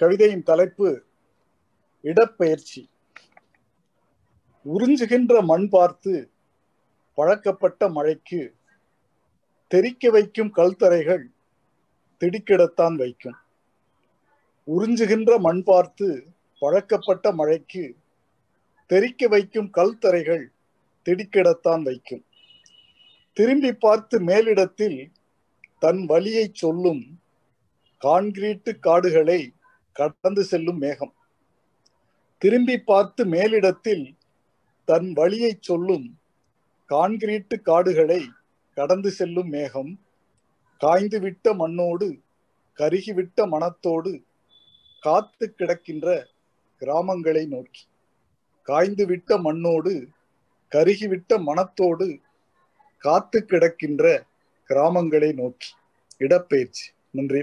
கவிதையின் தலைப்பு இடப்பெயர்ச்சி. உறிஞ்சுகின்ற மண் பார்த்து பழக்கப்பட்ட மழைக்கு தெறிக்க வைக்கும் கல்தரைகள் திடுக்கிடத்தான் வைக்கும். உறிஞ்சுகின்ற மண் பார்த்து பழக்கப்பட்ட மழைக்கு தெறிக்க வைக்கும் கல்தரைகள் திடுக்கிடத்தான் வைக்கும். திரும்பி பார்த்து மேலிடத்தில் தன் வழியை சொல்லும் கான்கிரீட்டு காடுகளை கடந்து செல்லும் மேகம். திரும்பி பார்த்து மேலிடத்தில் தன் வழியை சொல்லும் கான்கிரீட்டு காடுகளை கடந்து செல்லும் மேகம் காய்ந்துவிட்ட மண்ணோடு கருகிவிட்ட மனத்தோடு காத்து கிடக்கின்ற கிராமங்களை நோக்கி. காய்ந்துவிட்ட மண்ணோடு கருகிவிட்ட மனத்தோடு காத்து கிடக்கின்ற கிராமங்களை நோக்கி. இடப்பெயர்ச்சி. நன்றி